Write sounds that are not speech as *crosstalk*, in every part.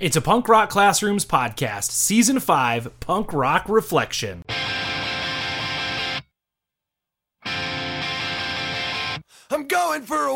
It's a Punk Rock Classrooms podcast, Season 5, Punk Rock Reflection. I'm going for a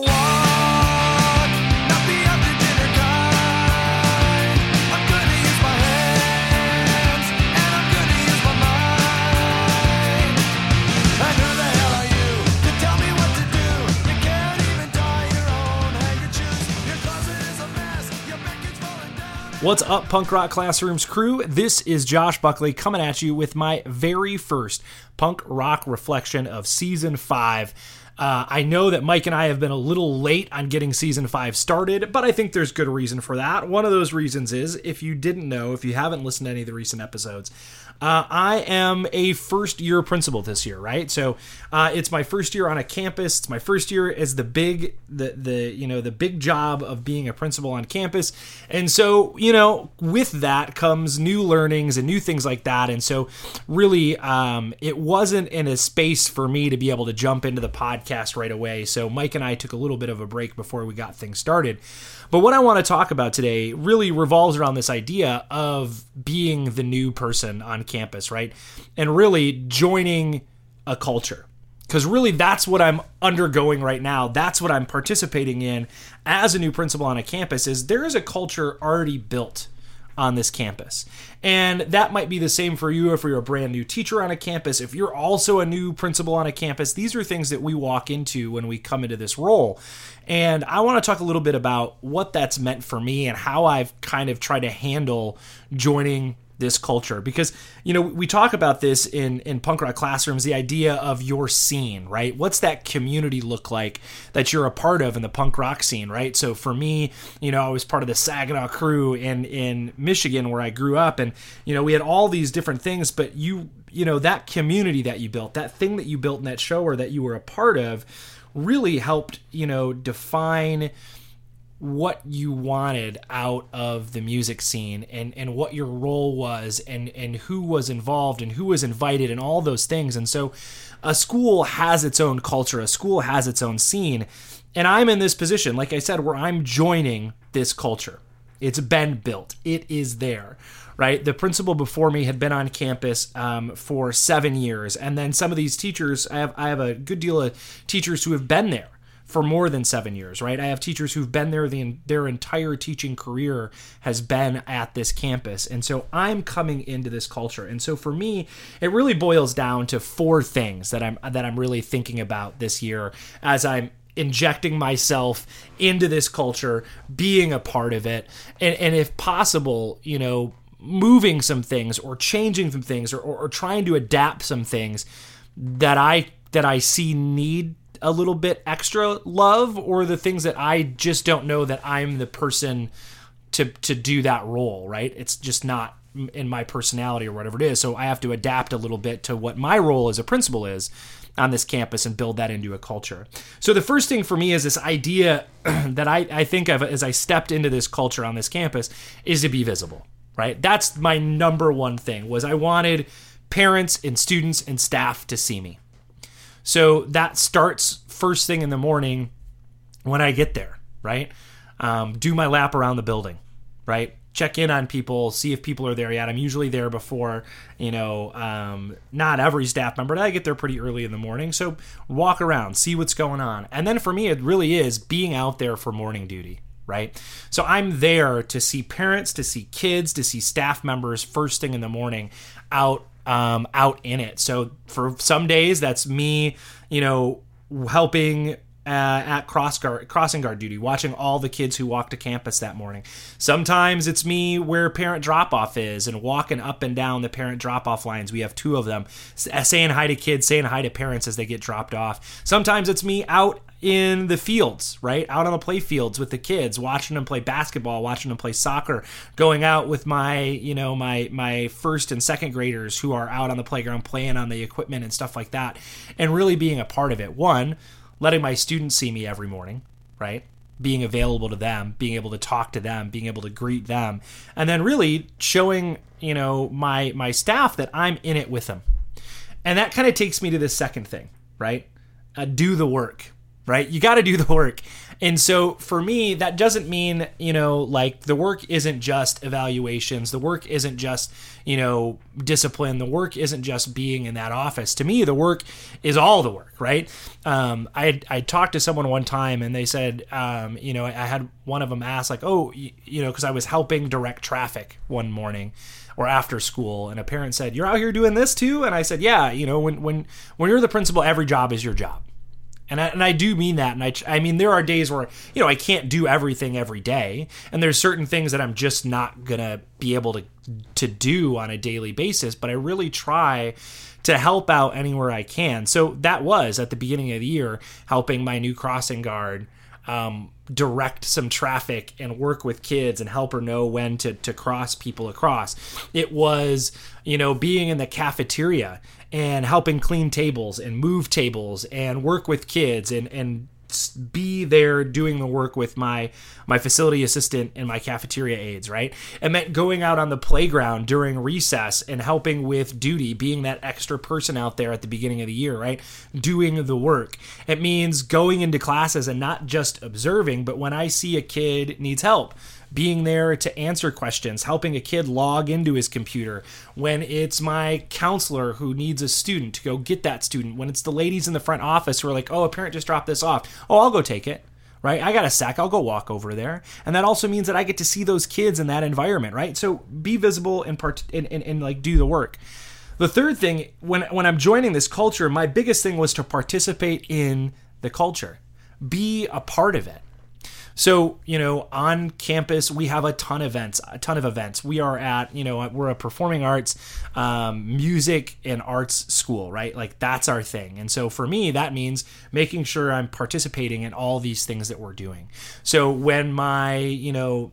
What's up, Punk Rock Classrooms crew? This is Josh Buckley coming at you with my very first Punk Rock Reflection of Season 5. Uh, I know that Mike and I have been a little late on getting season five started, but I think there's good reason for that. One of those reasons is if you didn't know, if you haven't listened to any of the recent episodes, uh, I am a first year principal this year, right? So uh, it's my first year on a campus. It's my first year as the big, the the you know the big job of being a principal on campus, and so you know with that comes new learnings and new things like that. And so really, um, it wasn't in a space for me to be able to jump into the podcast right away. So Mike and I took a little bit of a break before we got things started. But what I want to talk about today really revolves around this idea of being the new person on campus, right? And really joining a culture. Because really, that's what I'm undergoing right now. That's what I'm participating in as a new principal on a campus. Is there is a culture already built on this campus. And that might be the same for you if you're a brand new teacher on a campus. If you're also a new principal on a campus, these are things that we walk into when we come into this role. And I want to talk a little bit about what that's meant for me and how I've kind of tried to handle joining this culture. Because you know we talk about this in in punk rock classrooms the idea of your scene right? What's that community look like that you're a part of in the punk rock scene right? So for me you know i was part of the saginaw crew in in michigan where i grew up. And you know we had all these different things but you you know that community that you built that thing that you built in that show or that you were a part of really helped you know define what you wanted out of the music scene and and what your role was and and who was involved and who was invited and all those things. And so a school has its own culture. A school has its own scene. And I'm in this position like I said where I'm joining this culture. It's been built. It is there right? The principal before me had been on campus um, for seven years. And then some of these teachers I have I have a good deal of teachers who have been there for more than seven years, right? I have teachers who've been there the their entire teaching career has been at this campus, and so I'm coming into this culture. And so for me, it really boils down to four things that I'm that I'm really thinking about this year as I'm injecting myself into this culture, being a part of it, and, and if possible, you know, moving some things or changing some things or, or, or trying to adapt some things that I that I see need a little bit extra love or the things that I just don't know that I'm the person to to do that role, right? It's just not in my personality or whatever it is. So I have to adapt a little bit to what my role as a principal is on this campus and build that into a culture. So the first thing for me is this idea *clears throat* that I, I think of as I stepped into this culture on this campus is to be visible, right? That's my number one thing was I wanted parents and students and staff to see me. So that starts first thing in the morning when I get there, right? Um, do my lap around the building, right? Check in on people, see if people are there yet. I'm usually there before, you know, um, not every staff member, but I get there pretty early in the morning. So walk around, see what's going on. And then for me, it really is being out there for morning duty, right? So I'm there to see parents, to see kids, to see staff members first thing in the morning out um, out in it. So for some days, that's me, you know, helping uh, at cross guard, crossing guard duty, watching all the kids who walk to campus that morning. Sometimes it's me where parent drop off is and walking up and down the parent drop off lines. We have two of them, saying hi to kids, saying hi to parents as they get dropped off. Sometimes it's me out in the fields, right? Out on the play fields with the kids, watching them play basketball, watching them play soccer, going out with my, you know, my my first and second graders who are out on the playground playing on the equipment and stuff like that and really being a part of it. One, letting my students see me every morning, right? Being available to them, being able to talk to them, being able to greet them, and then really showing, you know, my my staff that I'm in it with them. And that kind of takes me to the second thing, right? Uh, do the work right? You got to do the work. And so for me, that doesn't mean, you know, like the work isn't just evaluations. The work isn't just, you know, discipline. The work isn't just being in that office. To me, the work is all the work, right? Um, I, I talked to someone one time and they said, um, you know, I had one of them ask, like, oh, you, you know, because I was helping direct traffic one morning or after school and a parent said you're out here doing this too and i said yeah you know when when when you're the principal every job is your job and I, and I do mean that and I, I mean there are days where you know i can't do everything every day and there's certain things that i'm just not gonna be able to to do on a daily basis but i really try to help out anywhere i can. So that was at the beginning of the year helping my new crossing guard um, direct some traffic and work with kids and help her know when to, to cross people across. It was, you know, being in the cafeteria and helping clean tables and move tables and work with kids and, and be there doing the work with my my facility assistant and my cafeteria aides right? It meant going out on the playground during recess and helping with duty being that extra person out there at the beginning of the year right? Doing the work. It means going into classes and not just observing but when i see a kid needs help being there to answer questions, helping a kid log into his computer, when it's my counselor who needs a student to go get that student, when it's the ladies in the front office who are like, oh, a parent just dropped this off. Oh, I'll go take it. Right? I got a sack. I'll go walk over there. And that also means that I get to see those kids in that environment, right? So be visible and part and, and, and like do the work. The third thing, when when I'm joining this culture, my biggest thing was to participate in the culture. Be a part of it. So, you know, on campus, we have a ton of events, a ton of events. We are at, you know, we're a performing arts, um, music and arts school, right? Like that's our thing. And so for me, that means making sure I'm participating in all these things that we're doing. So when my, you know,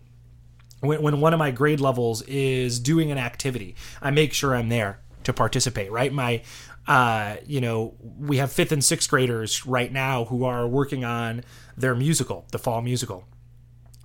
when, when one of my grade levels is doing an activity, I make sure I'm there to participate, right? My, uh, you know, we have fifth and sixth graders right now who are working on their musical, the fall musical.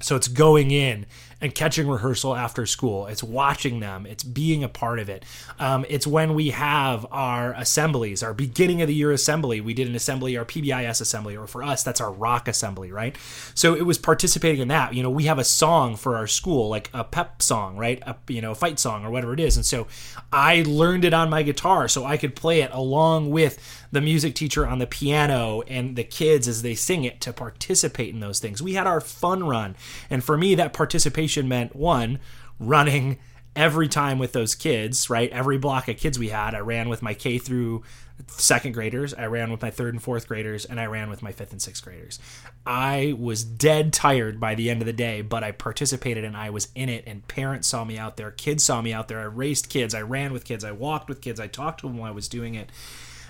So it's going in and catching rehearsal after school. It's watching them. It's being a part of it. Um, it's when we have our assemblies, our beginning of the year assembly. We did an assembly, our PBIS assembly, or for us, that's our rock assembly, right? So it was participating in that. You know, we have a song for our school, like a pep song, right? A you know, a fight song or whatever it is. And so I learned it on my guitar so I could play it along with the music teacher on the piano and the kids as they sing it to participate in those things. We had our fun run. And for me, that participation meant one, running every time with those kids, right? Every block of kids we had, I ran with my K through second graders, I ran with my third and fourth graders, and I ran with my fifth and sixth graders. I was dead tired by the end of the day, but I participated and I was in it, and parents saw me out there, kids saw me out there. I raced kids, I ran with kids, I walked with kids, I talked to them while I was doing it.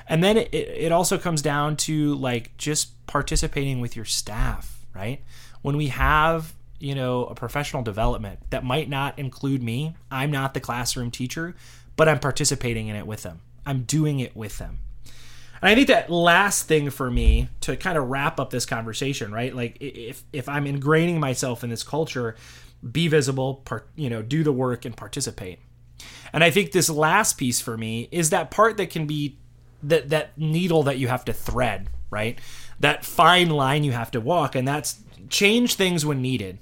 And then it, it also comes down to like just participating with your staff, right? When we have you know, a professional development that might not include me. I'm not the classroom teacher, but I'm participating in it with them. I'm doing it with them. And I think that last thing for me to kind of wrap up this conversation, right? Like if if I'm ingraining myself in this culture, be visible, part, you know, do the work and participate. And I think this last piece for me is that part that can be that that needle that you have to thread, right? That fine line you have to walk and that's change things when needed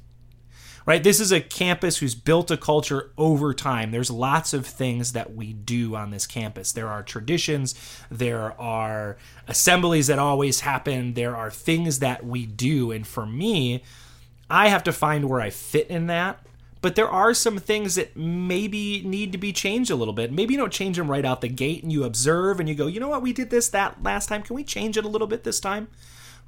right? This is a campus who's built a culture over time. There's lots of things that we do on this campus. There are traditions, there are assemblies that always happen, there are things that we do. And for me, I have to find where I fit in that. But there are some things that maybe need to be changed a little bit. Maybe you don't change them right out the gate and you observe and you go, you know what, we did this that last time. Can we change it a little bit this time?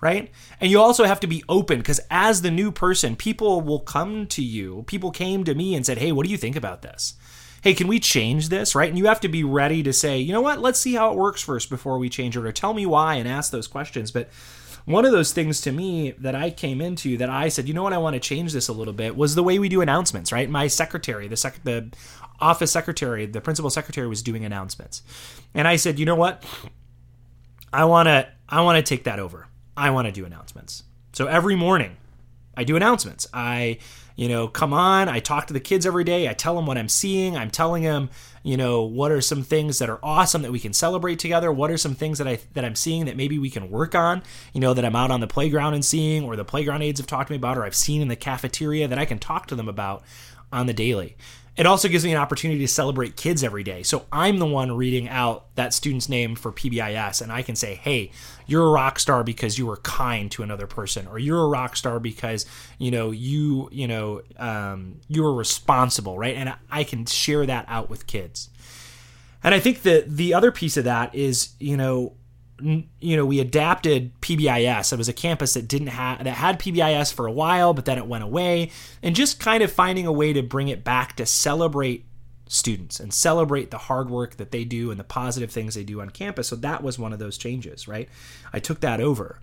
Right? And you also have to be open because as the new person, people will come to you. People came to me and said, "Hey, what do you think about this?" Hey, can we change this, right? And you have to be ready to say, "You know what? Let's see how it works first before we change it or tell me why and ask those questions." But one of those things to me that I came into that I said, "You know what? I want to change this a little bit." was the way we do announcements, right? My secretary, the sec- the office secretary, the principal secretary was doing announcements. And I said, "You know what? I want to I want to take that over." I want to do announcements. So every morning I do announcements. I you know, come on. I talk to the kids every day. I tell them what I'm seeing. I'm telling them, you know, what are some things that are awesome that we can celebrate together? What are some things that I that I'm seeing that maybe we can work on? You know, that I'm out on the playground and seeing, or the playground aides have talked to me about, or I've seen in the cafeteria that I can talk to them about on the daily. It also gives me an opportunity to celebrate kids every day. So I'm the one reading out that student's name for PBIS, and I can say, hey, you're a rock star because you were kind to another person, or you're a rock star because you know you you know um, you were responsible, right? And I can share that out with kids. And I think that the other piece of that is, you know, you know, we adapted PBIS. It was a campus that didn't have that had PBIS for a while, but then it went away, and just kind of finding a way to bring it back to celebrate students and celebrate the hard work that they do and the positive things they do on campus. So that was one of those changes, right? I took that over.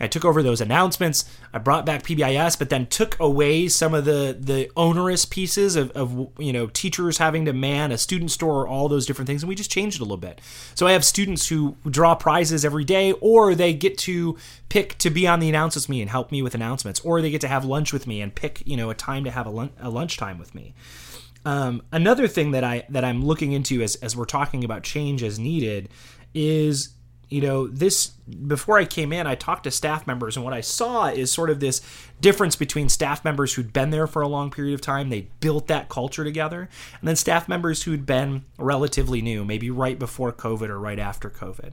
I took over those announcements. I brought back PBIS, but then took away some of the the onerous pieces of, of you know teachers having to man a student store, all those different things, and we just changed it a little bit. So I have students who draw prizes every day, or they get to pick to be on the announcements me and help me with announcements, or they get to have lunch with me and pick you know a time to have a, lun- a lunchtime with me. Um, another thing that I that I'm looking into as as we're talking about change as needed is you know this before i came in i talked to staff members and what i saw is sort of this difference between staff members who'd been there for a long period of time they built that culture together and then staff members who'd been relatively new maybe right before covid or right after covid.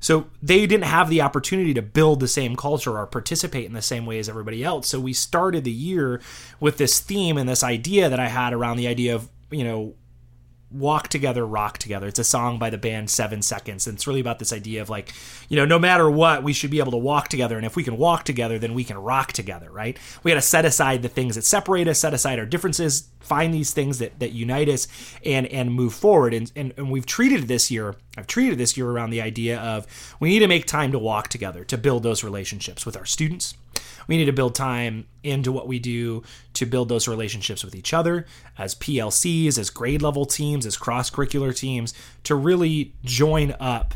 So they didn't have the opportunity to build the same culture or participate in the same way as everybody else. So we started the year with this theme and this idea that i had around the idea of you know walk together rock together. It's a song by the band seven seconds and it's really about this idea of like you know no matter what we should be able to walk together and if we can walk together then we can rock together right? We got to set aside the things that separate us set aside our differences find these things that, that unite us and and move forward. And, and and we've treated this year i've treated this year around the idea of we need to make time to walk together to build those relationships with our students we need to build time into what we do to build those relationships with each other as PLCs, as grade level teams, as cross curricular teams, to really join up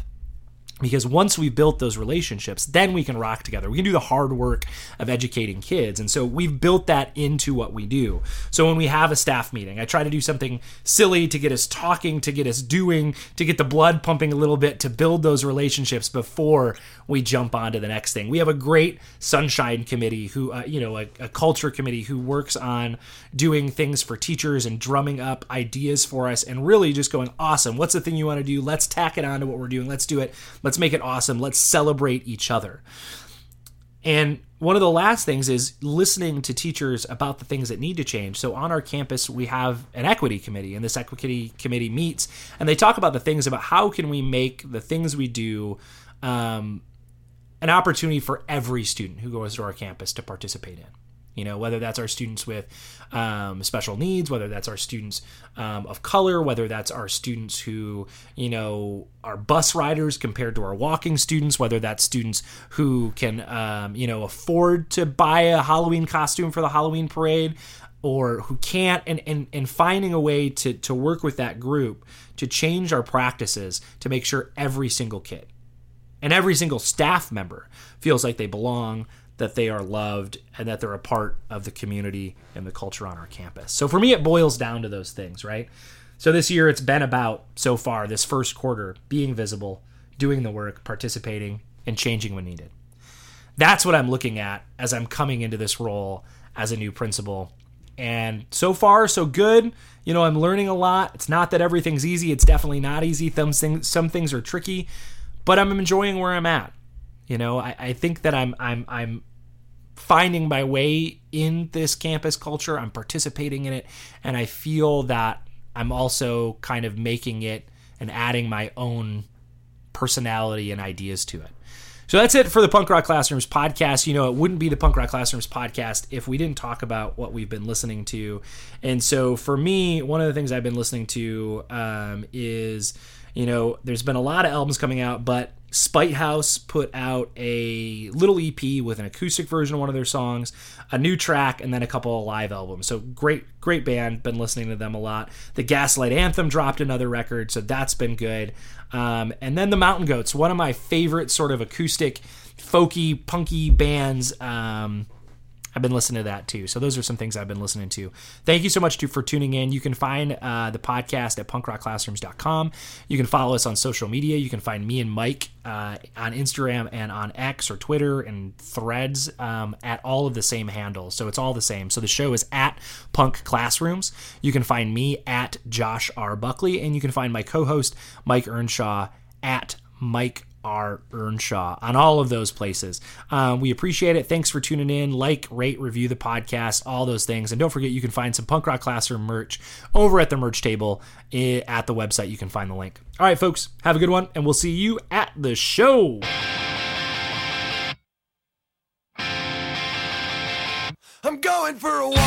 because once we've built those relationships then we can rock together. We can do the hard work of educating kids. And so we've built that into what we do. So when we have a staff meeting i try to do something silly to get us talking to get us doing to get the blood pumping a little bit to build those relationships before we jump on to the next thing. We have a great sunshine committee who uh, you know a, a culture committee who works on doing things for teachers and drumming up ideas for us and really just going awesome. What's the thing you want to do? Let's tack it on to what we're doing. Let's do it Let's make it awesome. Let's celebrate each other. And one of the last things is listening to teachers about the things that need to change. So on our campus, we have an equity committee, and this equity committee meets and they talk about the things about how can we make the things we do um, an opportunity for every student who goes to our campus to participate in you know whether that's our students with um, special needs whether that's our students um, of color whether that's our students who you know are bus riders compared to our walking students whether that's students who can um, you know afford to buy a halloween costume for the halloween parade or who can't and, and and finding a way to to work with that group to change our practices to make sure every single kid and every single staff member feels like they belong that they are loved and that they're a part of the community and the culture on our campus. So for me, it boils down to those things, right? So this year, it's been about so far, this first quarter, being visible, doing the work, participating, and changing when needed. That's what I'm looking at as I'm coming into this role as a new principal. And so far, so good. You know, I'm learning a lot. It's not that everything's easy. It's definitely not easy. Some things, some things are tricky, but I'm enjoying where I'm at. You know, I, I think that I'm I'm I'm finding my way in this campus culture. I'm participating in it, and I feel that I'm also kind of making it and adding my own personality and ideas to it. So that's it for the Punk Rock Classrooms podcast. You know, it wouldn't be the Punk Rock Classrooms podcast if we didn't talk about what we've been listening to. And so for me, one of the things I've been listening to um, is, you know, there's been a lot of albums coming out, but Spite House put out a little EP with an acoustic version of one of their songs, a new track, and then a couple of live albums. So great, great band. Been listening to them a lot. The Gaslight Anthem dropped another record, so that's been good. Um, and then the Mountain Goats, one of my favorite sort of acoustic, folky, punky bands. Um, I've been listening to that too. So those are some things I've been listening to. Thank you so much to, for tuning in. You can find uh, the podcast at punkrockclassrooms.com. You can follow us on social media. You can find me and Mike uh, on Instagram and on X or Twitter and Threads um, at all of the same handles. So it's all the same. So the show is at Punk Classrooms. You can find me at Josh R. Buckley, and you can find my co-host Mike Earnshaw at Mike R. Earnshaw on all of those places. Um, we appreciate it. Thanks for tuning in. Like, rate, review the podcast, all those things. And don't forget, you can find some Punk Rock Classroom merch over at the merch table eh, at the website. You can find the link. All right, folks, have a good one, and we'll see you at the show. I'm going for a walk.